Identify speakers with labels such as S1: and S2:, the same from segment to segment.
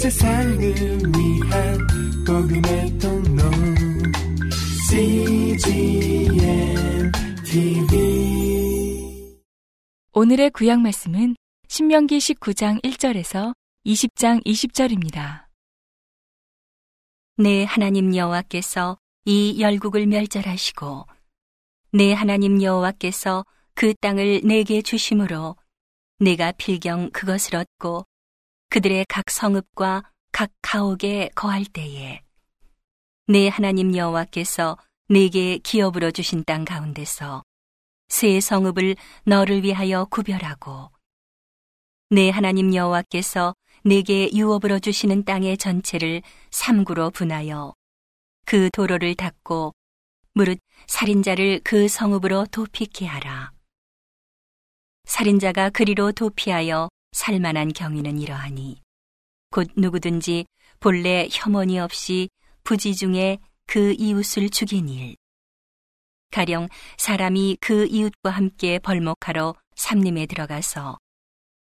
S1: 세상을 위한 복음의 통로 CGM TV
S2: 오늘의 구약 말씀은 신명기 19장 1절에서 20장 20절입니다.
S3: 내 하나님 여호와께서 이 열국을 멸절하시고 내 하나님 여호와께서 그 땅을 내게 주심으로 내가 필경 그것을 얻고 그들의 각 성읍과 각 가옥에 거할 때에 내 하나님 여호와께서 내게 기업으로 주신 땅 가운데서 새 성읍을 너를 위하여 구별하고 내 하나님 여호와께서 내게 유업으로 주시는 땅의 전체를 삼구로 분하여 그 도로를 닫고 무릇 살인자를 그 성읍으로 도피케 하라. 살인자가 그리로 도피하여 살만한 경위는 이러하니 곧 누구든지 본래 혐오니 없이 부지 중에 그 이웃을 죽인 일 가령 사람이 그 이웃과 함께 벌목하러 삼림에 들어가서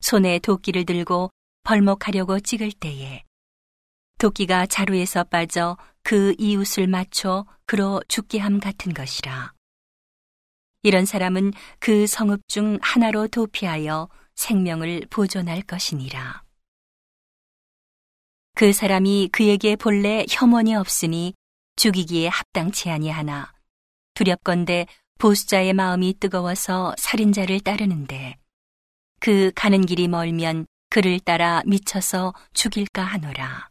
S3: 손에 도끼를 들고 벌목하려고 찍을 때에 도끼가 자루에서 빠져 그 이웃을 맞춰 그로 죽게 함 같은 것이라. 이런 사람은 그 성읍 중 하나로 도피하여 생명을 보존할 것이니라. 그 사람이 그에게 본래 혐언이 없으니 죽이기에 합당치 아니하나 두렵건대 보수자의 마음이 뜨거워서 살인자를 따르는데 그 가는 길이 멀면 그를 따라 미쳐서 죽일까 하노라.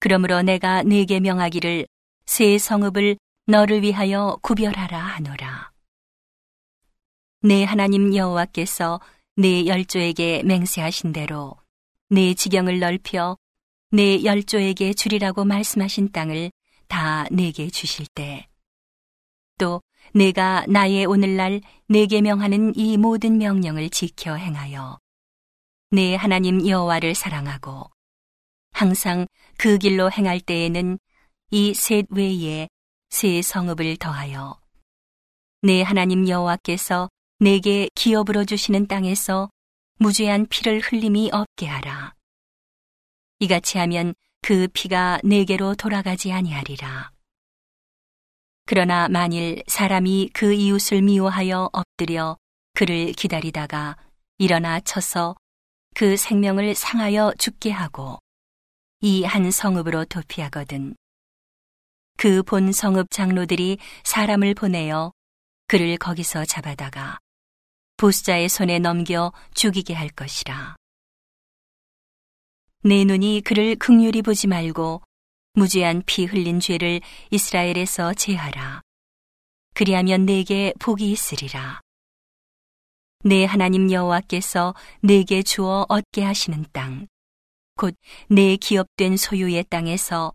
S3: 그러므로 내가 네게 명하기를 새 성읍을 너를 위하여 구별하라 하노라. 내 하나님 여호와께서 내 열조에게 맹세하신 대로 내 지경을 넓혀 내 열조에게 주리라고 말씀하신 땅을 다 내게 주실 때, 또 내가 나의 오늘날 내게 명하는 이 모든 명령을 지켜 행하여 내 하나님 여호와를 사랑하고 항상 그 길로 행할 때에는 이 셋 외에 새 성읍을 더하여 내 하나님 여호와께서 내게 기업으로 주시는 땅에서 무죄한 피를 흘림이 없게 하라. 이같이 하면 그 피가 내게로 돌아가지 아니하리라. 그러나 만일 사람이 그 이웃을 미워하여 엎드려 그를 기다리다가 일어나 쳐서 그 생명을 상하여 죽게 하고 이 한 성읍으로 도피하거든. 그 본 성읍 장로들이 사람을 보내어 그를 거기서 잡아다가 보수자의 손에 넘겨 죽이게 할 것이라. 내 눈이 그를 극률히 보지 말고 무죄한 피 흘린 죄를 이스라엘에서 제하라. 그리하면 내게 복이 있으리라. 내 하나님 여호와께서 내게 주어 얻게 하시는 땅, 곧 내 기업된 소유의 땅에서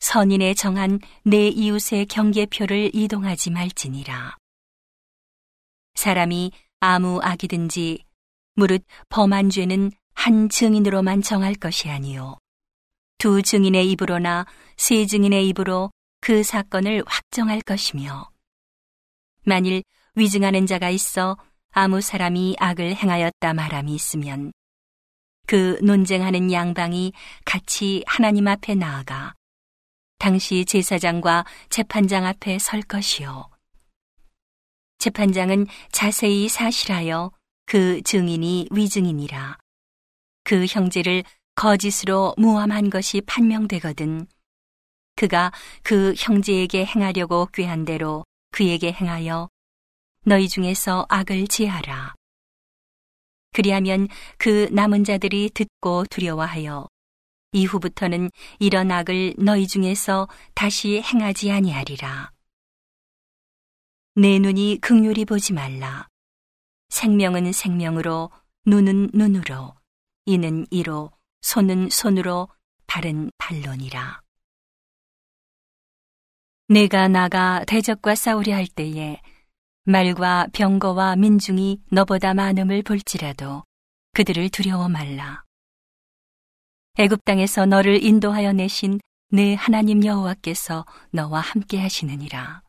S3: 선인의 정한 내 이웃의 경계표를 이동하지 말지니라. 사람이 아무 악이든지 무릇 범한 죄는 한 증인으로만 정할 것이 아니요. 두 증인의 입으로나 세 증인의 입으로 그 사건을 확정할 것이며, 만일 위증하는 자가 있어 아무 사람이 악을 행하였다 말함이 있으면, 그 논쟁하는 양방이 같이 하나님 앞에 나아가 당시 제사장과 재판장 앞에 설 것이요. 재판장은 자세히 사실하여 그 증인이 위증이니라. 그 형제를 거짓으로 무함한 것이 판명되거든. 그가 그 형제에게 행하려고 꾀한 대로 그에게 행하여 너희 중에서 악을 제하라. 그리하면 그 남은 자들이 듣고 두려워하여 이후부터는 이런 악을 너희 중에서 다시 행하지 아니하리라. 내 눈이 극률이 보지 말라. 생명은 생명으로, 눈은 눈으로, 이는 이로, 손은 손으로, 발은 발론이라. 내가 나가 대적과 싸우려 할 때에 말과 병거와 민중이 너보다 많음을 볼지라도 그들을 두려워 말라. 애굽 땅에서 너를 인도하여 내신 내 하나님 여호와께서 너와 함께 하시느니라.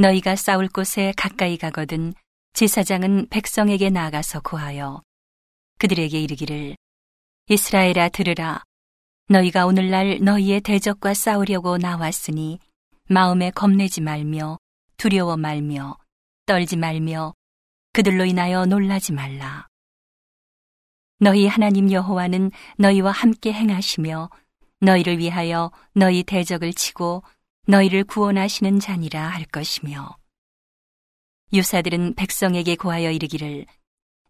S3: 너희가 싸울 곳에 가까이 가거든 제사장은 백성에게 나아가서 구하여 그들에게 이르기를 이스라엘아 들으라. 너희가 오늘날 너희의 대적과 싸우려고 나왔으니 마음에 겁내지 말며 두려워 말며 떨지 말며 그들로 인하여 놀라지 말라. 너희 하나님 여호와는 너희와 함께 행하시며 너희를 위하여 너희 대적을 치고 너희를 구원하시는 자니라 할 것이며 유사들은 백성에게 고하여 이르기를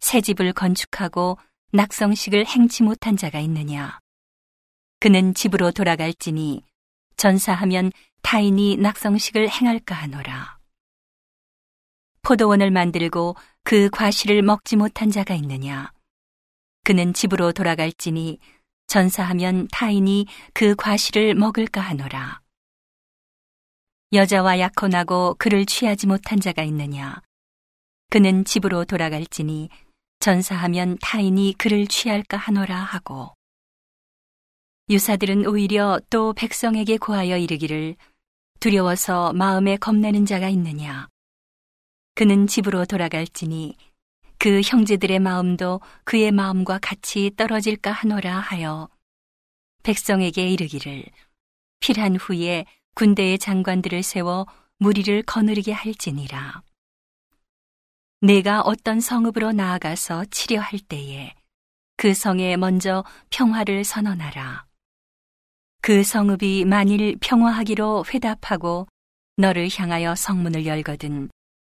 S3: 새 집을 건축하고 낙성식을 행치 못한 자가 있느냐? 그는 집으로 돌아갈지니 전사하면 타인이 낙성식을 행할까 하노라. 포도원을 만들고 그 과실을 먹지 못한 자가 있느냐? 그는 집으로 돌아갈지니 전사하면 타인이 그 과실을 먹을까 하노라. 여자와 약혼하고 그를 취하지 못한 자가 있느냐? 그는 집으로 돌아갈지니 전사하면 타인이 그를 취할까 하노라 하고. 유사들은 오히려 또 백성에게 고하여 이르기를 두려워서 마음에 겁내는 자가 있느냐? 그는 집으로 돌아갈지니 그 형제들의 마음도 그의 마음과 같이 떨어질까 하노라 하여 백성에게 이르기를 필한 후에 군대의 장관들을 세워 무리를 거느리게 할지니라. 내가 어떤 성읍으로 나아가서 치려할 때에 그 성에 먼저 평화를 선언하라. 그 성읍이 만일 평화하기로 회답하고 너를 향하여 성문을 열거든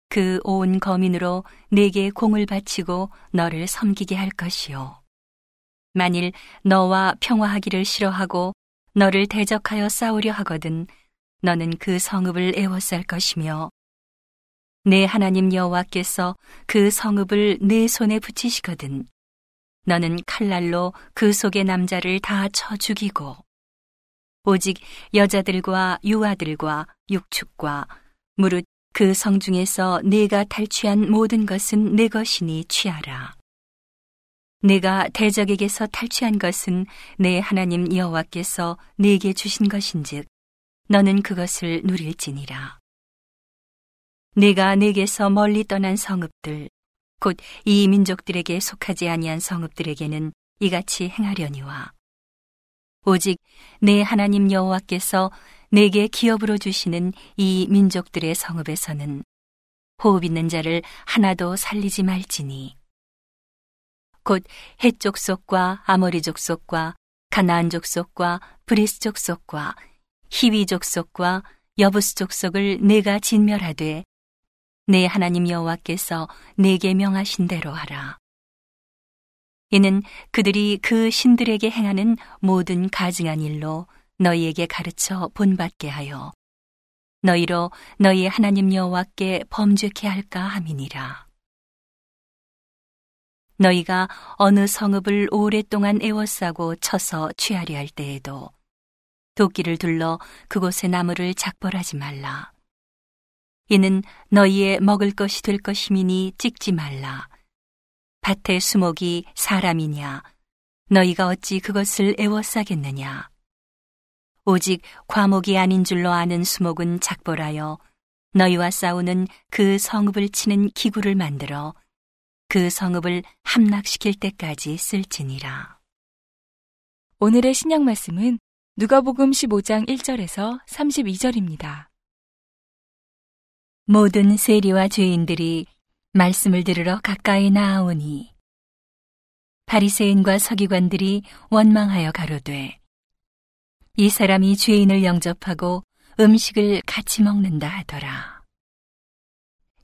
S3: 그 온 거민으로 내게 공을 바치고 너를 섬기게 할 것이요. 만일 너와 평화하기를 싫어하고 너를 대적하여 싸우려 하거든 너는 그 성읍을 에워쌀 것이며 내 하나님 여호와께서 그 성읍을 내 손에 붙이시거든 너는 칼날로 그 속의 남자를 다 쳐 죽이고 오직 여자들과 유아들과 육축과 무릇 그 성중에서 내가 탈취한 모든 것은 내 것이니 취하라. 내가 대적에게서 탈취한 것은 내 하나님 여호와께서 내게 주신 것인즉 너는 그것을 누릴지니라. 내가 내게서 멀리 떠난 성읍들 곧 이 민족들에게 속하지 아니한 성읍들에게는 이같이 행하려니와 오직 네 하나님 여호와께서 네게 기업으로 주시는 이 민족들의 성읍에서는 호흡 있는 자를 하나도 살리지 말지니 곧 헷 족속과 아모리 족속과 가나안 족속과 브리스 족속과 히위 족속과 여부스 족속을 네가 진멸하되 네 하나님 여호와께서 내게 명하신 대로 하라. 이는 그들이 그 신들에게 행하는 모든 가증한 일로 너희에게 가르쳐 본받게 하여 너희로 너희 하나님 여호와께 범죄케 할까 함이니라. 너희가 어느 성읍을 오랫동안 애워싸고 쳐서 취하려 할 때에도 도끼를 둘러 그곳의 나무를 작벌하지 말라. 이는 너희의 먹을 것이 될 것이미니 찍지 말라. 밭의 수목이 사람이냐? 너희가 어찌 그것을 애워싸겠느냐? 오직 과목이 아닌 줄로 아는 수목은 작벌하여 너희와 싸우는 그 성읍을 치는 기구를 만들어 그 성읍을 함락시킬 때까지 쓸지니라.
S2: 오늘의 신약 말씀은 누가복음 15장 1절에서 32절입니다.
S3: 모든 세리와 죄인들이 말씀을 들으러 가까이 나아오니 바리새인과 서기관들이 원망하여 가로되 이 사람이 죄인을 영접하고 음식을 같이 먹는다 하더라.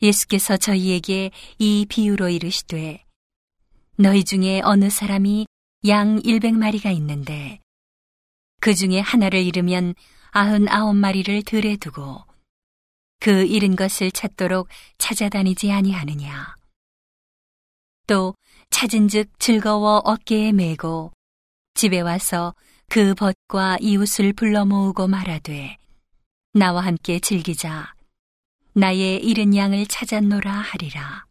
S3: 예수께서 저희에게 이 비유로 이르시되 너희 중에 어느 사람이 양 100마리가 있는데 그 중에 하나를 잃으면 아흔 아홉 마리를 들에 두고 그 잃은 것을 찾도록 찾아다니지 아니하느냐. 또 찾은즉 즐거워 어깨에 메고 집에 와서 그 벗과 이웃을 불러 모으고 말하되 나와 함께 즐기자 나의 잃은 양을 찾았노라 하리라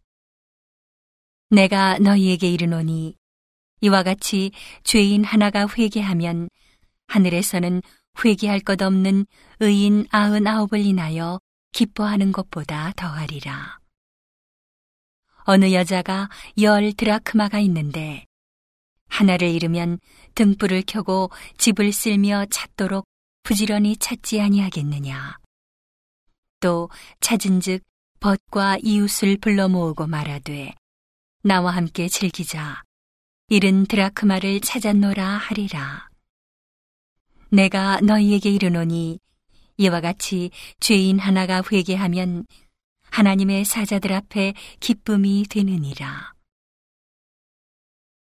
S3: 내가 너희에게 이르노니 이와 같이 죄인 하나가 회개하면 하늘에서는 회개할 것 없는 의인 아흔 아홉을 인하여 기뻐하는 것보다 더하리라. 어느 여자가 열 드라크마가 있는데 하나를 잃으면 등불을 켜고 집을 쓸며 찾도록 부지런히 찾지 아니하겠느냐. 또 찾은즉 벗과 이웃을 불러 모으고 말하되 나와 함께 즐기자. 이른 드라크마를 찾았노라 하리라. 내가 너희에게 이르노니 이와 같이 죄인 하나가 회개하면 하나님의 사자들 앞에 기쁨이 되느니라.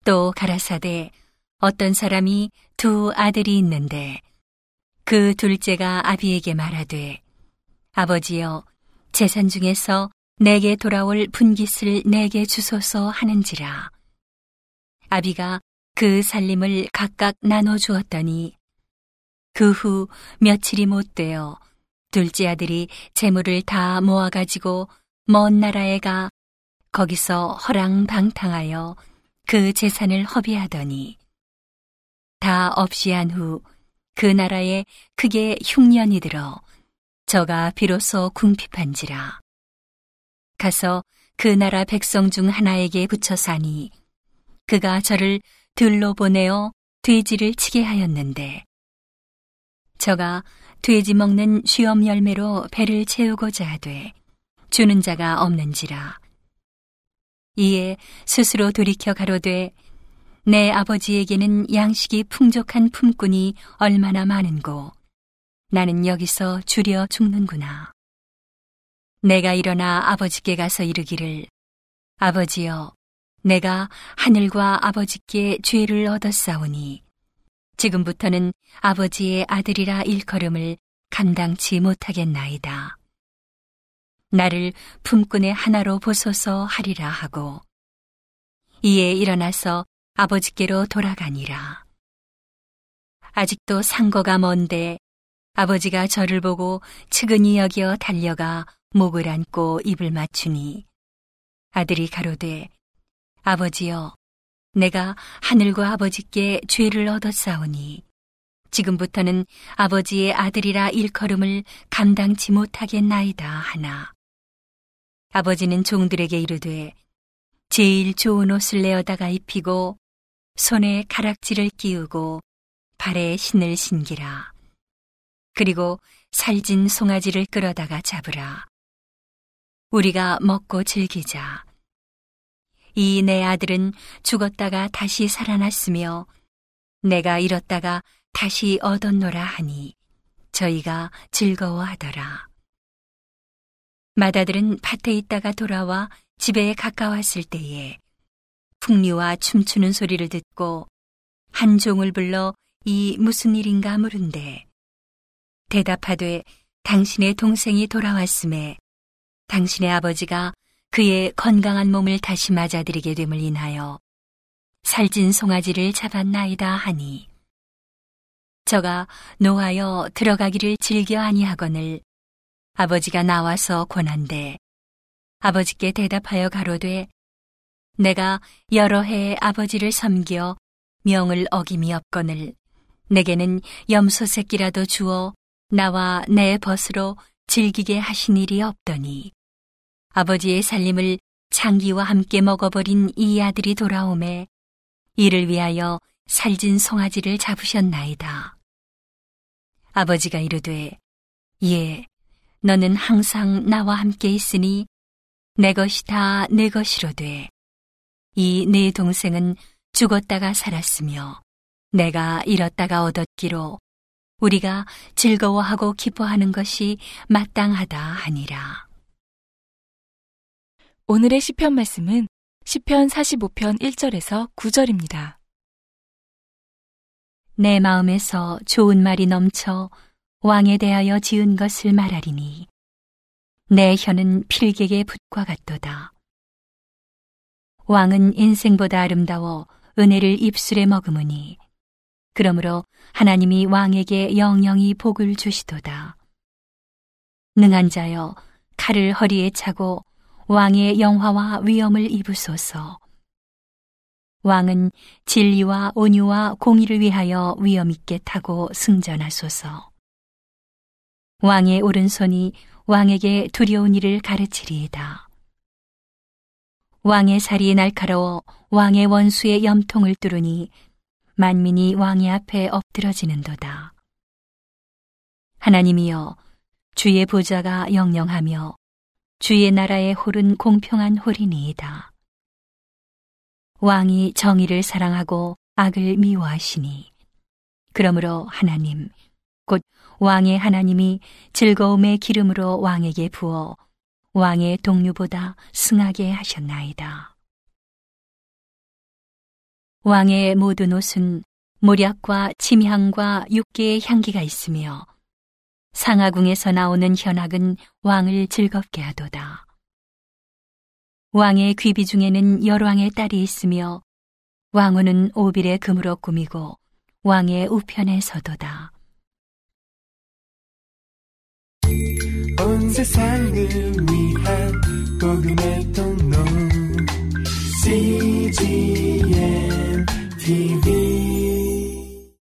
S3: 또 가라사대 어떤 사람이 두 아들이 있는데 그 둘째가 아비에게 말하되 아버지여 재산 중에서 내게 돌아올 분깃을 내게 주소서 하는지라 아비가 그 살림을 각각 나눠 주었더니 그 후 며칠이 못 되어 둘째 아들이 재물을 다 모아가지고 먼 나라에 가 거기서 허랑방탕하여 그 재산을 허비하더니 다 없이 한 후 그 나라에 크게 흉년이 들어 저가 비로소 궁핍한지라. 가서 그 나라 백성 중 하나에게 붙여 사니 그가 저를 들로 보내어 돼지를 치게 하였는데 저가 돼지 먹는 쉬엄 열매로 배를 채우고자 하되 주는 자가 없는지라 이에 스스로 돌이켜 가로되 내 아버지에게는 양식이 풍족한 품꾼이 얼마나 많은고 나는 여기서 줄여 죽는구나. 내가 일어나 아버지께 가서 이르기를 아버지여 내가 하늘과 아버지께 죄를 얻었사오니 지금부터는 아버지의 아들이라 일컬음을 감당치 못하겠나이다. 나를 품꾼의 하나로 보소서 하리라 하고 이에 일어나서 아버지께로 돌아가니라. 아직도 상거가 먼데 아버지가 저를 보고 측은히 여겨 달려가 목을 안고 입을 맞추니 아들이 가로되 아버지여 내가 하늘과 아버지께 죄를 얻었사오니 지금부터는 아버지의 아들이라 일컬음을 감당치 못하겠나이다 하나 아버지는 종들에게 이르되 제일 좋은 옷을 내어다가 입히고 손에 가락지를 끼우고 발에 신을 신기라. 그리고 살진 송아지를 끌어다가 잡으라. 우리가 먹고 즐기자. 이 내 아들은 죽었다가 다시 살아났으며 내가 잃었다가 다시 얻었노라 하니 저희가 즐거워하더라. 마다들은 밭에 있다가 돌아와 집에 가까웠을 때에 풍류와 춤추는 소리를 듣고 한 종을 불러 이 무슨 일인가 물은데 대답하되 당신의 동생이 돌아왔음에 당신의 아버지가 그의 건강한 몸을 다시 맞아들이게 됨을 인하여 살찐 송아지를 잡았나이다 하니 저가 노하여 들어가기를 즐겨 아니하거늘 아버지가 나와서 권한대 아버지께 대답하여 가로되 내가 여러 해 아버지를 섬겨 명을 어김이 없거늘 내게는 염소 새끼라도 주어 나와 내 벗으로 즐기게 하신 일이 없더니 아버지의 살림을 장기와 함께 먹어버린 이 아들이 돌아오매 이를 위하여 살진 송아지를 잡으셨나이다. 아버지가 이르되 예 너는 항상 나와 함께 있으니 내 것이 다 내 것이로 돼. 이 네 동생은 죽었다가 살았으며 내가 잃었다가 얻었기로 우리가 즐거워하고 기뻐하는 것이 마땅하다 하니라.
S2: 오늘의 시편 말씀은 시편 45편 1절에서 9절입니다.
S3: 내 마음에서 좋은 말이 넘쳐 왕에 대하여 지은 것을 말하리니 내 혀는 필객의 붓과 같도다. 왕은 인생보다 아름다워 은혜를 입술에 머금으니 그러므로 하나님이 왕에게 영영이 복을 주시도다. 능한 자여 칼을 허리에 차고 왕의 영화와 위엄을 입으소서. 왕은 진리와 온유와 공의를 위하여 위엄 있게 타고 승전하소서. 왕의 오른손이 왕에게 두려운 일을 가르치리이다. 왕의 살이 날카로워 왕의 원수의 염통을 뚫으니 만민이 왕의 앞에 엎드러지는도다. 하나님이여 주의 보좌가 영영하며 주의 나라의 홀은 공평한 홀이니이다. 왕이 정의를 사랑하고 악을 미워하시니 그러므로 하나님 곧 왕의 하나님이 즐거움의 기름으로 왕에게 부어 왕의 동류보다 승하게 하셨나이다. 왕의 모든 옷은 모략과 침향과 육계의 향기가 있으며 상하궁에서 나오는 현악은 왕을 즐겁게 하도다. 왕의 귀비 중에는 열왕의 딸이 있으며 왕후는 오빌의 금으로 꾸미고 왕의 우편에 서도다.
S1: 온 세상을 위한 복음의 통로 CGM TV